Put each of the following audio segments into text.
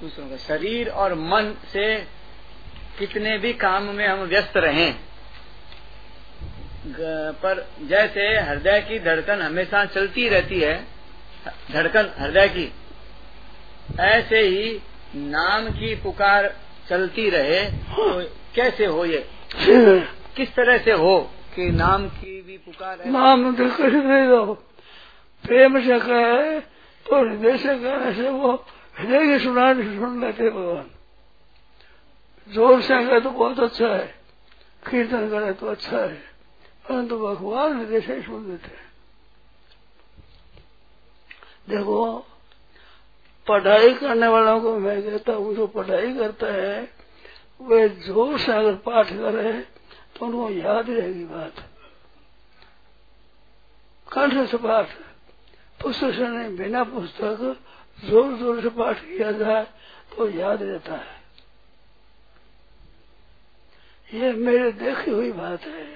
दूसरों का शरीर और मन से कितने भी काम में हम व्यस्त रहें पर जैसे हृदय की धड़कन हमेशा चलती रहती है, धड़कन, हृदय की, ऐसे ही नाम की पुकार चलती रहे तो कैसे हो ये? किस तरह से हो कि नाम की भी पुकार है? नाम तो प्रेम से कहे तो हृदय से कहने से वो हृदय की सुना सुन लेते भगवान। ज़ोर से कहे तो बहुत अच्छा है। कीर्तन करे तो अच्छा है। परंतु भगवान हृदय से सुन देते हैं। देखो, पढ़ाई करने वालों को मैं कहता हूँ, जो पढ़ाई करता है, वे ज़ोर से अगर पाठ करे तो उनको याद रहेगी बात। कंठ से पाठ, पुस्तक बिना पुस्तक ज़ोर ज़ोर से पाठ किया जाए तो याद रहता है। ये मेरे देखी हुई बात है।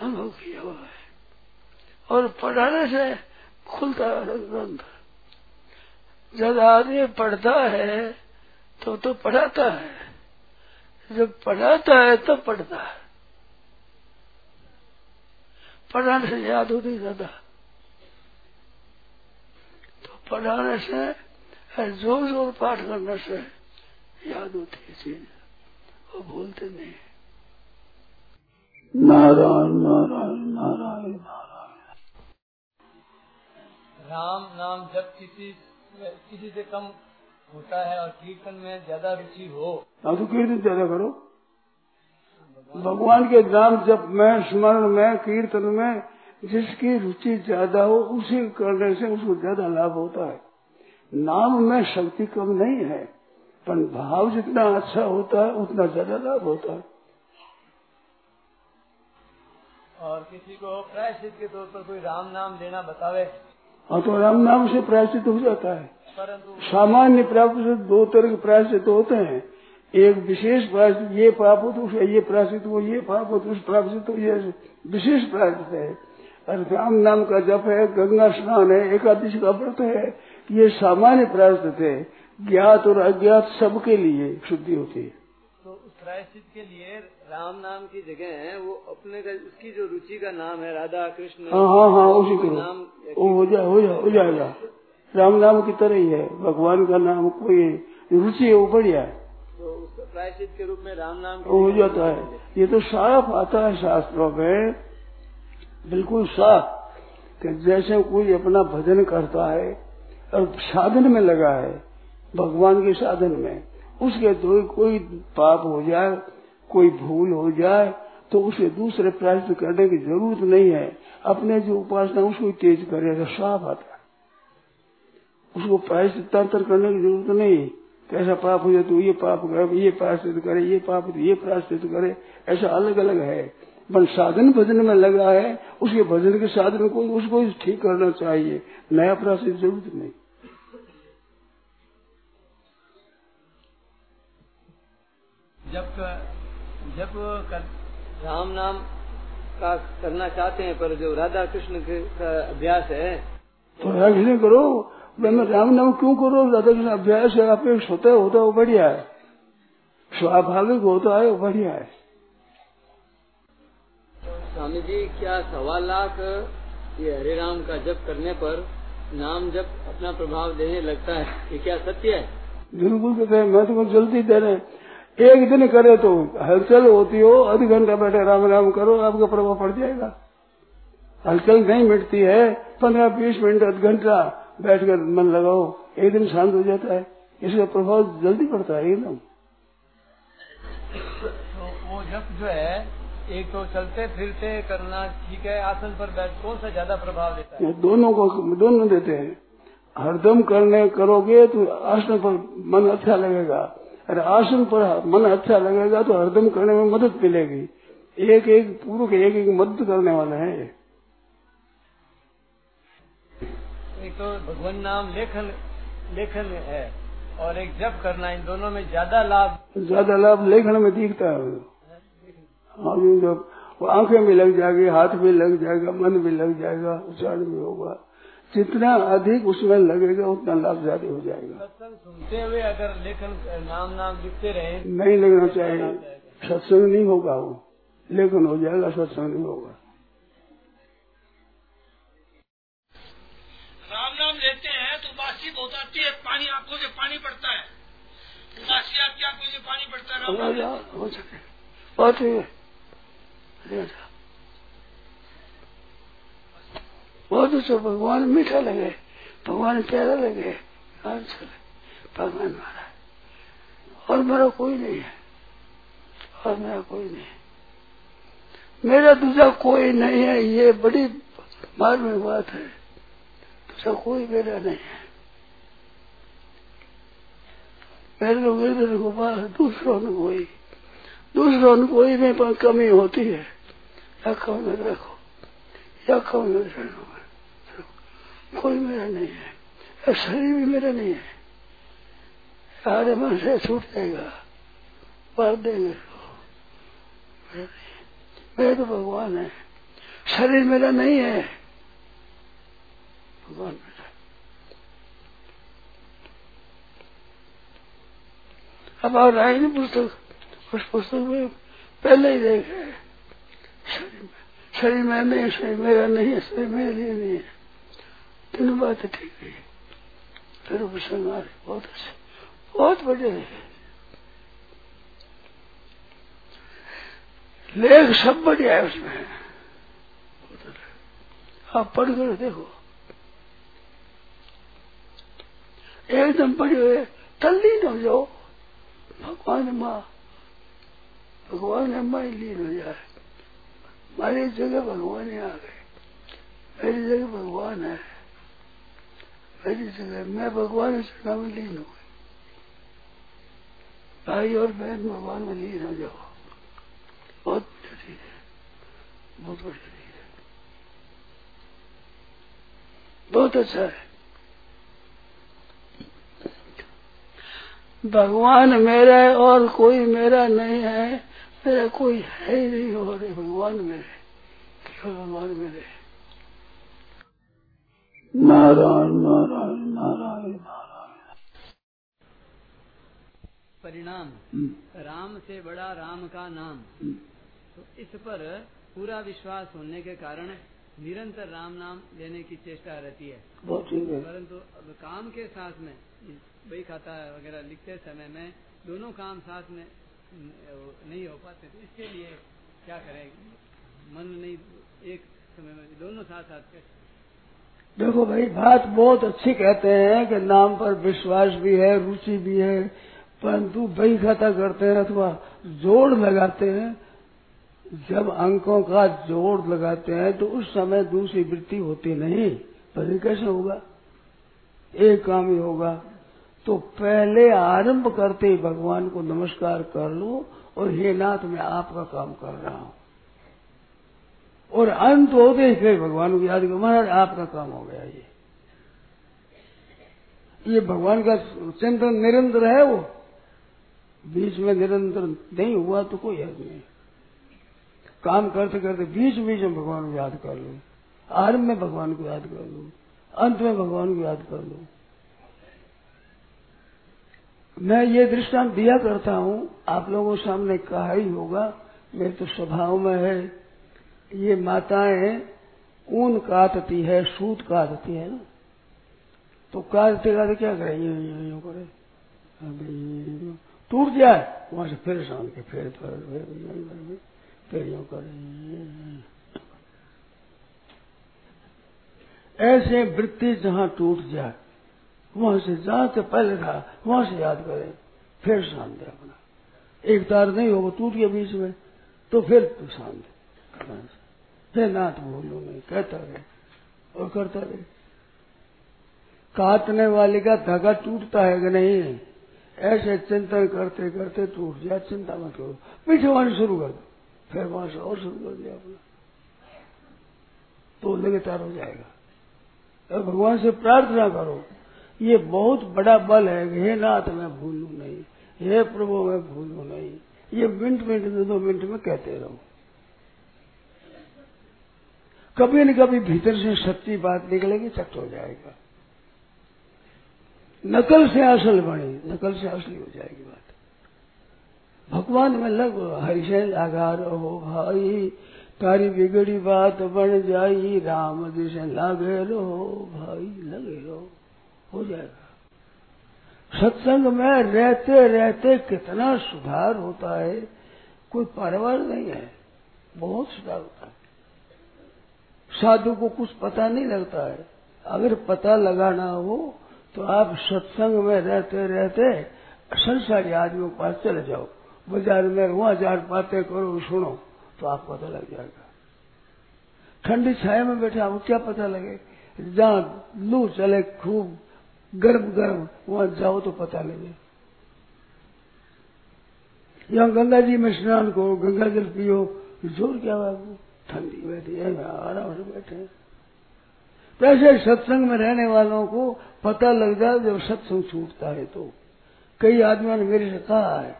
अनुभव किया हुआ है। और पढ़ाने से खुलता है ग्रंथ। जब आदमी पढ़ता है तो तो पढ़ाता है। जब पढ़ाता है, तब तो पढ़ता है। पढ़ाने से याद होती ज़्यादा। पढ़ाने से ज़ोर ज़ोर पाठ करने से याद होती है चीज़। वो भूलते नहीं। नारायण नारायण नारायण नारायण। राम नाम जब किसी किसी से कम होता है और कीर्तन में ज़्यादा रुचि हो। हाँ तो कीर्तन ज़्यादा करो। भगवान के नाम जब में स्मरण में कीर्तन में जिसकी रुचि ज़्यादा हो उसी करने से उसको ज़्यादा लाभ होता है। नाम में शक्ति कम नहीं है पर भाव जितना अच्छा होता है उतना ज़्यादा लाभ होता है। और किसी को प्रायश्चित के तौर पर कोई राम नाम लेना बतावे? हाँ तो राम नाम से प्रायश्चित हो जाता है। परंतु सामान्य प्राप्त दो तरह के प्रायश्चित होते हैं। एक विशेष प्रायश्चित ये प्राप्त हो तो ये प्रायश्चित हो ये प्राप्त हो तो उस प्रायश्चित हो ये विशेष प्रायश्चित है। और राम नाम का जप है गंगा स्नान है एकादशी का व्रत है ये सामान्य प्रायश्चित है ज्ञात और अज्ञात सबके लिए शुद्धि होती है। तो प्रायश्चित के लिए राम नाम की जगह है वो अपने का उसकी जो रुचि का नाम है राधा कृष्ण हाँ हाँ हाँ उसी को नाम वो हो जाए हो जाए हो जाएगा। राम नाम की तरह ही है भगवान का नाम कोई रुचि है वो बढ़िया है। तो प्रायश्चित के रूप में राम नाम हो जाता है। ये तो साफ़ आता है शास्त्रों में बिल्कुल साफ़ कि जैसे कोई अपना भजन करता है और साधन में लगा है, भगवान के साधन में, उसके तो कोई पाप हो जाए, कोई भूल हो जाए तो उसे दूसरे प्रायश्चित करने की ज़रूरत नहीं है। अपने जो उपासना उसको तेज करेगा साफ़ आता है। उसको प्रायश्चित करने की ज़रूरत नहीं कैसा पाप हो जाए तो ये पाप करे, ये प्रायश्चित करे, ये पाप तो ये प्रायश्चित करे, ऐसा अलग अलग है। पर साधन भजन में लगा है उसके भजन के साधन को उसको ठीक करना चाहिए। नया प्रायश्चित ज़रूरत नहीं। जब जब कर, राम नाम का करना चाहते हैं पर जो राधा कृष्ण का अभ्यास है। तो राधा करो मैं राम नाम क्यों करो? राधा कृष्ण अभ्यास है होता है होता है वो बढ़िया है। स्वाभाविक होता है वो बढ़िया है। स्वामी जी क्या सवा लाख ये हरे राम का जप करने पर नाम जब अपना प्रभाव देने लगता है? ये क्या सत्य है? बिल्कुल कहते हैं। मैं तो जल्दी दे रहे एक दिन करे तो हलचल होती हो आध घंटा बैठे राम राम करो आपका प्रभाव पड़ जाएगा। हलचल नहीं मिटती है। पंद्रह बीस मिनट आध घंटा बैठ कर मन लगाओ एक दिन शांत हो जाता है। इसका प्रभाव जल्दी पड़ता है एकदम। तो वो जब जो है एक तो चलते फिरते करना ठीक है आसन पर बैठ कौन सा ज़्यादा प्रभाव देता है? दोनों को दोनों देते हैं। हरदम करने करोगे तो आसन पर मन अच्छा लगेगा। अरे आसन पर मन अच्छा लगेगा तो हरदम करने में मदद मिलेगी। एक एक पूर्व के एक एक मदद करने वाला है एक तो भगवान नाम लेखन लेखन है और एक जब करना इन दोनों में ज़्यादा लाभ ज़्यादा लाभ लेखन में दिखता है। हाँ जब वो आँखें में लग जाएगी हाथ में लग जाएगा मन भी लग जाएगा उच्चारण भी होगा। जितना अधिक उसमें लगेगा उतना लाभ ज़्यादा हो जाएगा। सत्संग सुनते हुए अगर लेखन नाम नाम लिखते रहे नहीं लगना चाहिए। सत्संग नहीं होगा वो। लेखन हो जाएगा सत्संग नहीं होगा। राम नाम लेते हैं तो उदासी बहुत आती है। पानी आँखों से पानी पड़ता है। उदासी आपकी आँखों से पानी पड़ता है राम नाम हो। सके। बहुत ही बहुत अच्छा भगवान मीठा लगे। भगवान प्यारा लगे। अच्छा भगवान मारा और मेरा कोई नहीं है। और मेरा कोई नहीं है। मेरा दूसरा कोई नहीं है। ये बड़ी मार्मिक बात है। दूसरा कोई मेरा नहीं है। मेरे लोग गिरधर गोपाल दूसरों में कोई दूसरों में कोई में कमी होती है। रखो कोई मेरा नहीं है। शरीर भी मेरा नहीं है। सारे मन से छूट जाएगा। मार देंगे। मेरे तो भगवान है। शरीर मेरा नहीं है। भगवान मेरा। अब और आएँगे पुस्तक उस पुस्तक में पहले ही देखे शरीर में नहीं शरीर मेरा नहीं है शरीर मेरे लिए नहीं है। तीनों बातें ठीक है। फिर प्रसंग आ रहे बहुत अच्छे बहुत बड़े लेख सब बढ़िया है उसमें। आप पढ़ कर देखो। एकदम पढ़े हुए तल्लीन हो जाओ। भगवान माँ भगवान माँ लीन हो जाए। हमारी जगह भगवान ही आ गए। मेरी जगह भगवान है। मेरी जगह मैं भगवान चरणा में लीन हो। भाई और बहन भगवान में लीन हो जाओ। बहुत बढ़िया है। बहुत बढ़िया है। बहुत अच्छा है। भगवान मेरा है और कोई मेरा नहीं है। मेरा कोई है ही नहीं और भगवान मेरे केवल भगवान मेरे नारायण नारायण नारायण नारायण। परिणाम राम से बड़ा राम का नाम। तो इस पर पूरा विश्वास होने के कारण निरंतर राम नाम लेने की चेष्टा रहती है। बहुत ठीक है। परंतु अब काम के साथ में बही खाता वगैरह लिखते समय में दोनों काम साथ में नहीं हो पाते। तो इसके लिए क्या करें? मन नहीं, एक समय में दोनों साथ साथ देखो भाई, बात बहुत अच्छी कहते हैं कि नाम पर विश्वास भी है, रुचि भी है, परंतु बही खाता करते हैं अथवा जोड़ लगाते हैं। जब अंकों का जोड़ लगाते हैं तो उस समय दूसरी वृत्ति होती नहीं। पर कैसे होगा, एक काम ही होगा। तो पहले आरंभ करते ही भगवान को नमस्कार कर लो और हे नाथ, मैं आपका काम कर रहा हूँ। और अंत होते ही फिर भगवान को याद करो महाराज, आपका काम हो गया ये। ये भगवान का चिंतन निरंतर है वो। बीच में निरंतर नहीं हुआ तो कोई हद नहीं। काम करते करते बीच बीच में भगवान को याद कर लो। आरंभ में भगवान को याद कर लो। अंत में भगवान को याद कर लो। मैं ये दृष्टांत दिया करता हूँ, आप लोगों सामने कहा ही होगा, मेरे तो स्वभाव में है। ये माताएँ ऊन काटती है, सूत काटती है ना। तो काटते काटते क्या करें? यूँ यूँ यूँ करे। टूट जाए, वहाँ से फिर शाम के फिर फिर फिर यूँ करे। ऐसे वृत्ति जहाँ टूट जाए वहाँ से से पहले था वहाँ से याद करें, फिर शांत है अपना। एक तार नहीं होगा, टूट गया बीच में तो फिर तो शांत फिर नाथ भूलो नहीं कहता रहे और करता रहे। काटने वाले का धागा टूटता है कि नहीं? ऐसे चिंतन करते करते टूट जाए, चिंता मत करो। पीछे वहाँ शुरू कर दो। फिर वहाँ से और शुरू कर दिया अपना। तो लगातार हो जाएगा। भगवान से प्रार्थना करो। ये बहुत बड़ा बल है हे नाथ मैं भूलू नहीं, हे प्रभु मैं भूलू नहीं। ये मिनट मिनट में दो मिनट में कहते रहो। कभी न कभी भीतर से सच्ची बात निकलेगी चट हो जाएगा। नकल से असल बनी, नकल से असली हो जाएगी बात। भगवान में लग हरिशे लगा रहो भाई, तारी बिगड़ी बात बन जाई, राम से लागे रहो भाई, लगे रहो। हो जाएगा। सत्संग में रहते रहते कितना सुधार होता है, कोई परवार नहीं है। बहुत सुधार होता है। साधु को कुछ पता नहीं लगता है। अगर पता लगाना हो तो आप सत्संग में रहते रहते संसारी आदमियों के पास चले जाओ। बाज़ार में वहाँ चार बातें करो, सुनो तो आपको पता लग जाएगा। ठंडी छाया में बैठे आपको क्या पता लगे? जहाँ लू चले खूब गर्म गर्म, वहाँ जाओ तो पता लगे। यहाँ गंगा जी में स्नान करो, गंगा जल पियो, ज़ोर क्या बाबू ठंडी बैठी है, आराम से बैठे ऐसे सत्संग में रहने वालों को पता लग जाए जब सत्संग छूटता है तो। कई आदमियों ने मेरे से कहा है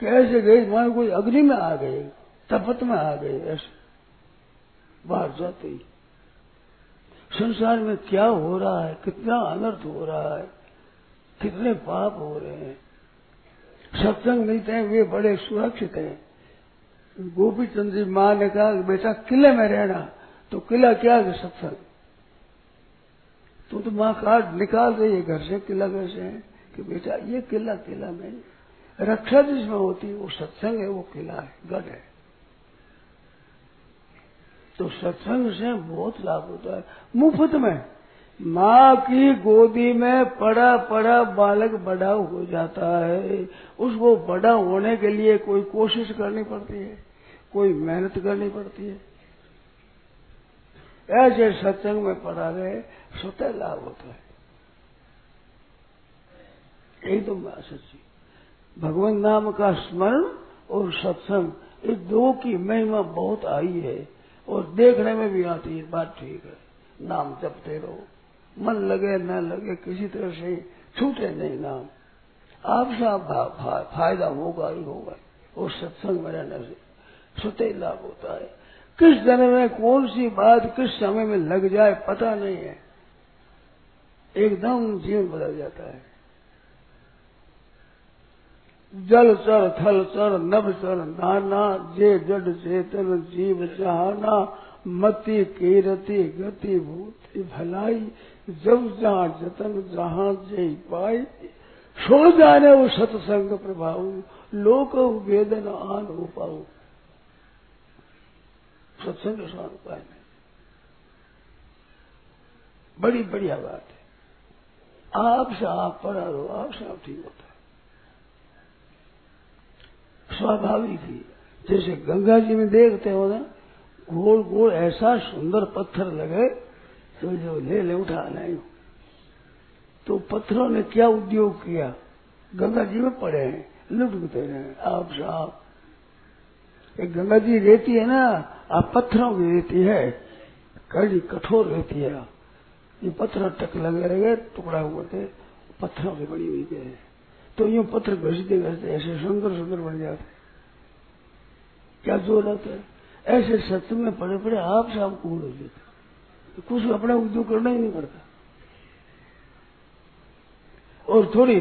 कि ऐसे गए? मान कोई अग्नि में आ गए, तपत में आ गए, ऐसे बाहर जाते ही। संसार में क्या हो रहा है? कितना अनर्थ हो रहा है? कितने पाप हो रहे हैं? सत्संग मिलते हैं वे बड़े सुरक्षित हैं। गोपी चंद जी माँ ने कहा कि बेटा, किले में रहना तो किला क्या है सत्संग? तो तो माँ कार्ड निकाल रही है घर से किला घर से है कि बेटा, ये किला किला में रक्षा जिसमें होती है, वो सत्संग है, वो किला है, गढ़ है। तो सत्संग से बहुत लाभ होता है। मुफ़्त में। माँ की गोदी में पड़ा पड़ा बालक बड़ा हो जाता है। उसको बड़ा होने के लिए कोई कोशिश करनी पड़ती है, कोई मेहनत करनी पड़ती है। ऐसे सत्संग में पड़ा रहे, स्वतः लाभ होता है। यही तो बात सच्ची। भगवान नाम का स्मरण और सत्संग इस दो की महिमा बहुत आई है। और देखने में भी आती है, बात ठीक है। नाम जपते रहो। मन लगे, न लगे, किसी तरह से छूटे नहीं नाम। आपसे आप फ़ायदा होगा ही होगा। और सत्संग में रहने से स्वतः लाभ होता है। किस दिन में कौन सी बात किस समय में लग जाए, पता नहीं है। एकदम जीवन बदल जाता है। जल चर थल चर नभ चर नाना, जे जड चेतन जीव जहाना, मति, कीरति, गति, भूति, भलाई जब जहाँ जतन, जहाँ जे पाई। सो जाने वो सत्संग प्रभाव लोक वेदन आन हो पाऊ। सत्संग स्वान उपाय बड़ी बढ़िया बात है। आपसे आप पर रहो आपसे आप ठीक होता है। स्वाभाविक ही। जैसे गंगा जी में देखते हो ना गोल गोल ऐसा सुंदर पत्थर लगे तो जो ले ले, उठा, नहीं। तो पत्थरों ने क्या उद्योग किया? गंगा जी में पड़े हैं लुटते रहे आप साहब। एक गंगा जी रहती है ना, आप पत्थरों की रहती है, कड़ी कठोर रहती है। ये पत्थर टक लगे रहे टुकड़ा हुए थे, पत्थरों से बड़ी हुई गए तो यूँ पत्थर घसते घसते ऐसे सुंदर सुंदर बन जाते क्या ज़ोर आता है? ऐसे सत्य में पड़े पड़े आप से आप कूड़ हो। जाते कुछ अपना उद्योग करना ही नहीं पड़ता। और थोड़ी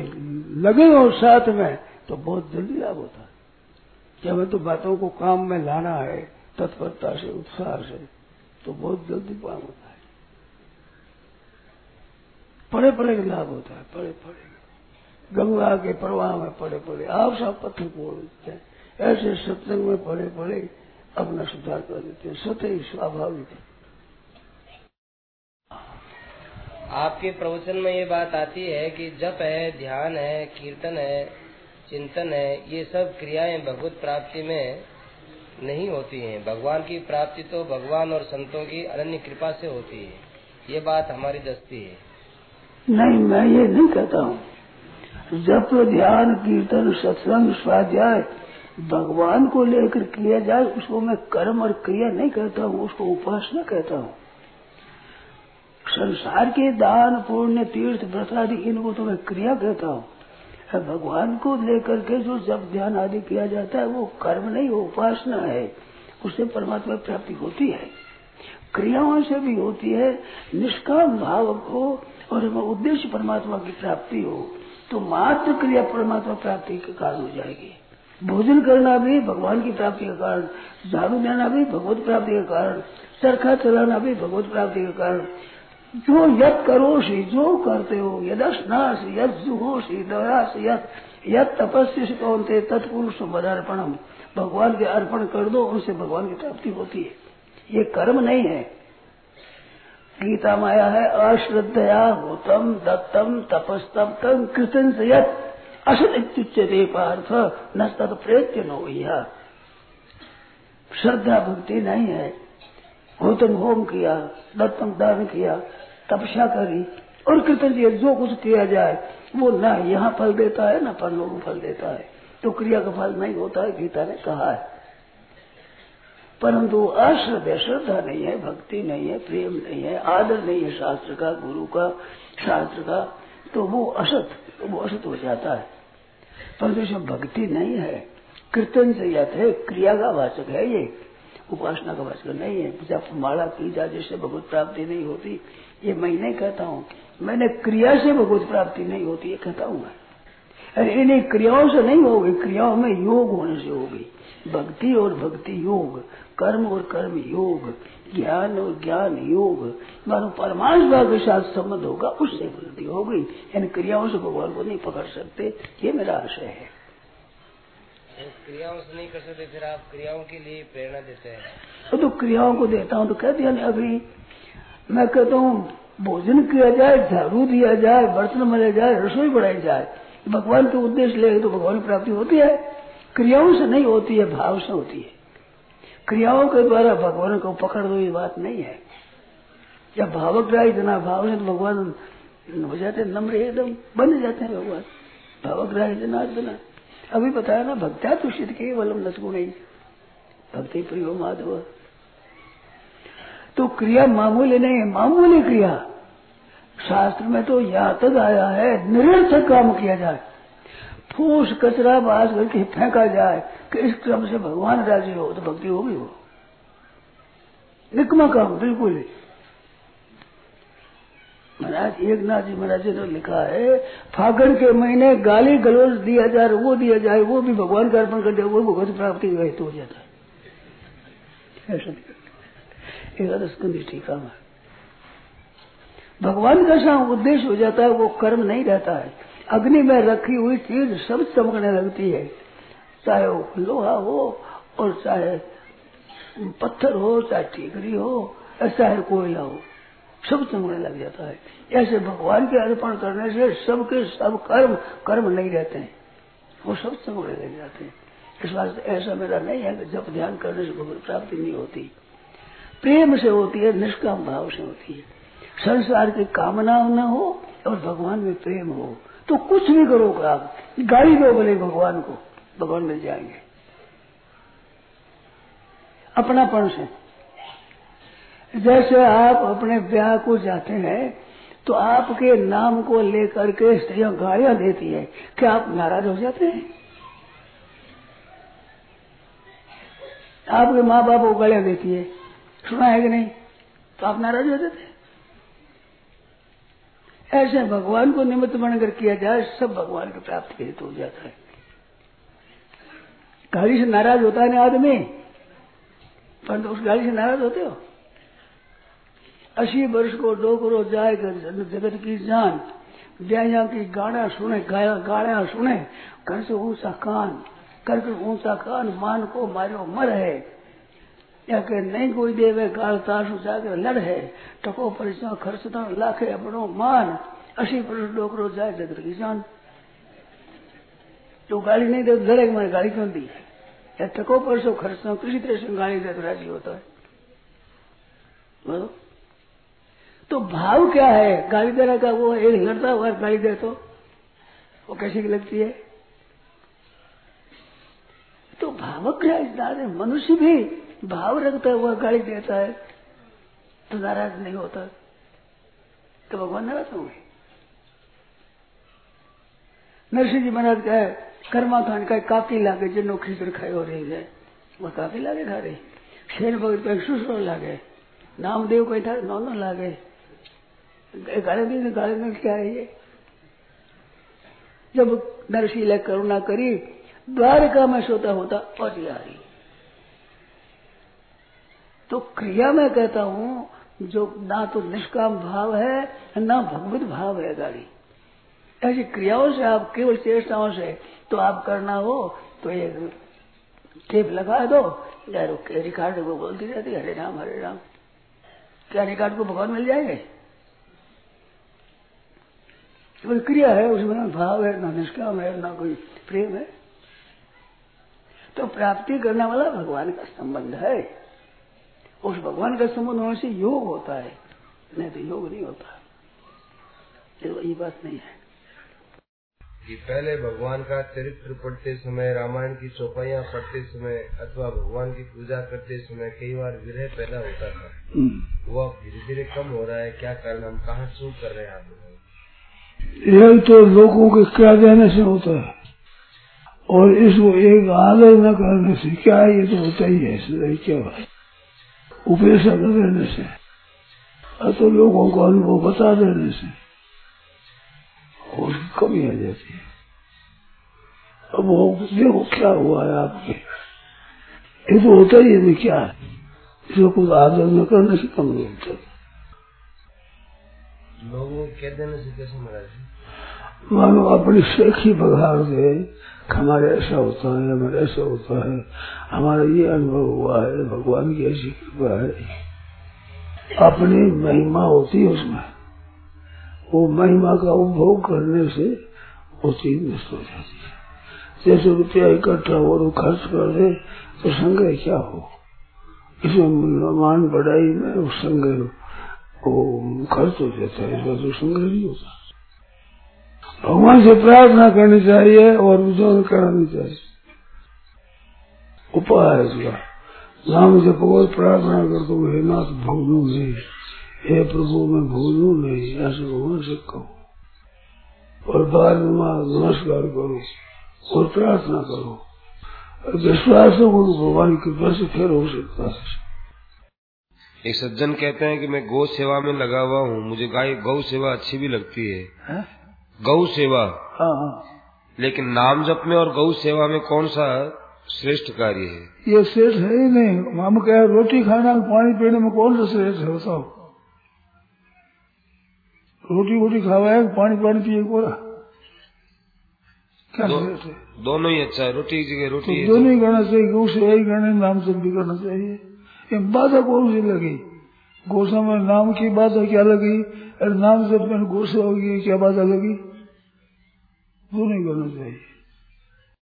लगे हो साथ में तो बहुत जल्दी लाभ होता है। क्या मैं तो बातों को काम में लाना है, तत्परता से, उत्साह से तो बहुत जल्दी काम होता है। पड़े पड़े लाभ होता है, पड़े पड़े। गंगा के प्रवाह में पड़े पड़े। आप सब पत्थर को देते हैं। ऐसे सत्संग में पड़े पड़े अपना सुधार कर देते हैं। स्वतः ही स्वाभाविक है। आपके प्रवचन में ये बात आती है कि जप है ध्यान है कीर्तन है चिंतन है ये सब क्रियाएँ भगवत प्राप्ति में नहीं होती हैं। भगवान की प्राप्ति तो भगवान और संतों की अनन्य कृपा से होती है। ये बात हमारी दस्ती है। नहीं मैं ये नहीं कहता हूँ। जब ध्यान, कीर्तन, सत्संग, स्वाध्याय भगवान को लेकर किया जाए, उसको मैं कर्म और क्रिया नहीं कहता हूँ, उसको उपासना कहता हूँ। संसार के दान, पुण्य, तीर्थ, व्रत आदि, इनको तो मैं क्रिया कहता हूँ। भगवान को लेकर के जो जब ध्यान आदि किया जाता है, वो कर्म नहीं, वो उपासना है। उससे परमात्मा प्राप्ति होती है। क्रियाओं से भी होती है। निष्काम भाव हो और उद्देश्य परमात्मा की प्राप्ति हो। तो मात्र क्रिया परमात्मा प्राप्ति के कारण हो जाएगी। भोजन करना भी, भगवान की प्राप्ति का कारण, झाड़ू देना भी, भगवत प्राप्ति का कारण, चरखा चलाना भी, भगवत प्राप्ति का कारण। जो यद करोशी जो करते हो यदस्नाश यद जुहोशी दयास यद यद तपस्या कौन थे तत्पुरुष भगवान के अर्पण कर दो, उनसे भगवान की प्राप्ति होती है। ये कर्म नहीं है। गीता माया है, अश्रद्धया होतम दत्तम तपस्तम तम कृतन से इत्युच्यते पार्थ, न तद प्रेत्य नो श्रद्धा भक्ति नहीं है। होतम होम किया दत्तम दान किया, तपस्या करी, और कृतज्ञ जो कुछ किया जाए, वो न यहाँ फल देता है, न परलोक फल देता है। तो क्रिया का फल नहीं होता है, गीता ने कहा है। परंतु अश्रद्धा श्रद्धा नहीं है, भक्ति नहीं है, प्रेम नहीं है, आदर नहीं है शास्त्र का, गुरु का, शास्त्र का तो वो असत तो वो असत हो जाता है। परंतु इसमें भक्ति नहीं है, कीर्तन से यथ है क्रिया का वाचक है ये, उपासना का वाचक नहीं है, जब माला की जा जिससे भगवत प्राप्ति नहीं होती, ये मैं नहीं कहता हूँ, मैंने क्रिया से भगवत प्राप्ति नहीं होती, ये कहता हूँ मैं। अरे, इन्हीं क्रियाओं से नहीं होगी, क्रियाओं में योग होने से होगी। भक्ति और भक्ति योग कर्म और कर्म योग ज्ञान और ज्ञान योग। मानो परमात्मा के साथ संबंध होगा उससे वृद्धि होगी इन क्रियाओं से भगवान को नहीं पकड़ सकते। ये मेरा आशय है। क्रियाओं से नहीं कर सकते फिर आप क्रियाओं के लिए प्रेरणा देते हैं। तो क्रियाओं को देता हूँ तो कह दिया अभी मैं कहता हूँ भोजन किया जाए झाड़ू दिया जाए बर्तन मले जाए रसोई बढ़ाई जाए भगवान के उद्देश्य ले तो भगवान की प्राप्ति होती है। क्रियाओं से नहीं होती है, भाव से होती है। क्रियाओं के द्वारा भगवान को पकड़ दो, ये बात नहीं है। जब भावक राय इतना भाव से तो भगवान हो जाते नम्र एकदम, बन जाते हैं भगवान। भावक राय इतना इतना। अभी बताया ना, भक्त्या तो सिद्ध के वलम नसगुण भक्ति प्रियो माधव। तो क्रिया मामूली नहीं, मामूली क्रिया। शास्त्र में तो यहाँ तक आया है, निरर्थक काम किया जाए। फूस कचरा बास करके फेंका जाए कि इस क्रम से भगवान राज़ी हो तो भक्ति होगी वो। निकमा काम बिल्कुल ही। महाराज, एक नाथ जी महाराज ने लिखा है, फागण के महीने गाली गलोज दिया जाए, वो दिया जाए, वो भी भगवान का अर्पण कर दिया, वो भगवत प्राप्ति का हेतु हो जाता है। ऐसा एकादश टीका में। भगवान का सा उद्देश्य हो जाता है, वो कर्म नहीं रहता है। अग्नि में रखी हुई चीज़ सब चमकने लगती है। चाहे वो लोहा हो और चाहे पत्थर हो, चाहे ठीकरी हो, या चाहे कोयला हो, सब चमकने लग जाता है। ऐसे भगवान के अर्पण करने से सबके सब कर्म कर्म नहीं रहते हैं। वो सब चमकने लग जाते हैं। इस बात ऐसा मेरा नहीं है कि जब ध्यान करने से भगवत प्राप्ति नहीं होती। प्रेम से होती है, निष्काम भाव से होती है। संसार की कामना न हो और भगवान में प्रेम हो। तो कुछ भी करो आप गाड़ी दो बोले भगवान को, भगवान मिल जाएँगे। अपनापन से जैसे आप अपने ब्याह को जाते हैं तो आपके नाम को लेकर के स्त्रियाँ गाड़ियाँ देती है। क्या आप नाराज़ हो जाते हैं? आपके माँ बाप को गाड़ियाँ देती है। सुना है कि नहीं? तो आप नाराज़ हो जाते हैं। ऐसे भगवान को निमित्त बनकर किया जाए, सब भगवान की प्राप्ति के हेतु हो जाता है। गाड़ी से नाराज़ होता है ना आदमी? परंतु तो उस गाड़ी से नाराज़ होते हो? अस्सी वर्ष को डोकरो जाए जगत की जान ब्याया की गाड़ा सुने, गाया गाड़ा सुने, घर से ऊँचा कान करके ऊँचा कान, मान को मारो, मर है। या के नहीं कोई देवे गाल ताशु जाके लड़ है टको परिचय खर्च तो लाखे अपनो मान असी पुरुष डोकरो जाए जगत की जान। तो गाली नहीं दे तो लड़ेगा मैंने गाली क्यों दी? या टको परसों खर्च तो किसी तरह से गाली दे तो राज़ी होता है। बोलो। तो भाव क्या है? गाली देने का वो एक लड़ता हुआ गाली दे तो वो कैसी की लगती है? तो भावक है? मनुष्य भी भाव रखता है, वह गाली देता है तो नाराज़ नहीं होता। तो भगवान नाराज़ होंगे नरसिंह जी महाराज का कर्मा खान का काफ़ी लागे जिनो खींच खाई हो रही है, वह काफ़ी लागे खा रही। शेर भगत का सुसरो लागे, नामदेव कोई था नौ न लागे गाले दिन गाले में क्या है ये? जब नरशील करुणा करी, द्वारका में सोता होता पटियारी तो क्रिया में कहता हूँ, जो ना तो निष्काम भाव है, ना भगवत भाव है गाड़ी। ऐसी क्रियाओं से आप केवल चेष्टाओं से तो आप करना हो तो एक टेप लगा दो, या रिकॉर्ड को बोलती रहती, हरे राम हरे राम। क्या रिकॉर्ड को भगवान मिल जाएँगे? केवल क्रिया है, उसमें ना भाव है, ना निष्काम है, ना कोई प्रेम है। तो प्राप्ति करने वाला भगवान का संबंध है। उस भगवान का संबंध होने से योग होता है। नहीं तो योग नहीं होता। ये बात नहीं है। कि पहले भगवान का चरित्र पढ़ते समय रामायण की चौपाइयाँ पढ़ते समय अथवा भगवान की पूजा करते समय कई बार विरह पैदा होता था। हम्म। वो अब धीरे धीरे कम हो रहा है। क्या कारण? हम कहाँ शुरू कर रहे हैं आप यह तो लोगों के क्या देने से होता है। और इसको एक आदर न करने से क्या है ये तो होता ही है। क्या बात? उपेक्षा कर देने से तो लोगों को अनुभव बता देने से और कमी आ जाती है। अब वो देखो क्या हुआ है आपके। ये तो होता ही है क्या है। इसको कुछ आदर न करने से कम नहीं होता। लोगों कह देने से कैसे महाराज मानो अपनी शेखी बघार दे। हमारे ऐसा होता है, हमारे ऐसा होता है। हमारा ये अनुभव हुआ है, भगवान की ऐसी कृपा है। अपनी महिमा होती है उसमें। वो महिमा का उपभोग करने से वो चीज़ नष्ट हो जाती है। जैसे रुपया इकट्ठा हो तो खर्च कर दे तो संग्रह क्या हो? इसमें मान बढ़ाई में उस संग्रह खर्च हो जाता है इसका तो संग्रह नहीं होता। भगवान से प्रार्थना करनी चाहिए और विजोन करानी चाहिए। उपाय है इसका नाम जब बहुत प्रार्थना कर दो हे नाथ भूलू नहीं हे प्रभु मैं भूलू नहीं ऐसे भगवान से कहो। और बाद में नमस्कार करो और प्रार्थना करो। और विश्वास हो भगवान की कृपा से फिर हो सकता है। एक सज्जन कहते हैं कि मैं गौ सेवा में लगा हुआ हूँ। मुझे गाय गौ सेवा अच्छी भी लगती है, है? गौ सेवा। हाँ हाँ। लेकिन नाम जप में और गौ सेवा में कौन सा श्रेष्ठ कार्य है? ये श्रेष्ठ है ही नहीं। हम क्या रोटी खाना पानी पीने में कौन सा श्रेष्ठ है? बताओ रोटी वोटी खावा पानी पानी पिए पूरा क्या दो, श्रेष्ठ है? दोनों ही अच्छा है रोटी जगह तो रोटी है। दोनों ही करना चाहिए गौ सेवा ही करना नाम जप भी करना चाहिए। ये बाधा कौन सी लगी? गोसा में नाम की बाधा क्या लगी? अरे नाम जब में गौ सेवा की क्या बाधा लगी? दोनों नहीं करना चाहिए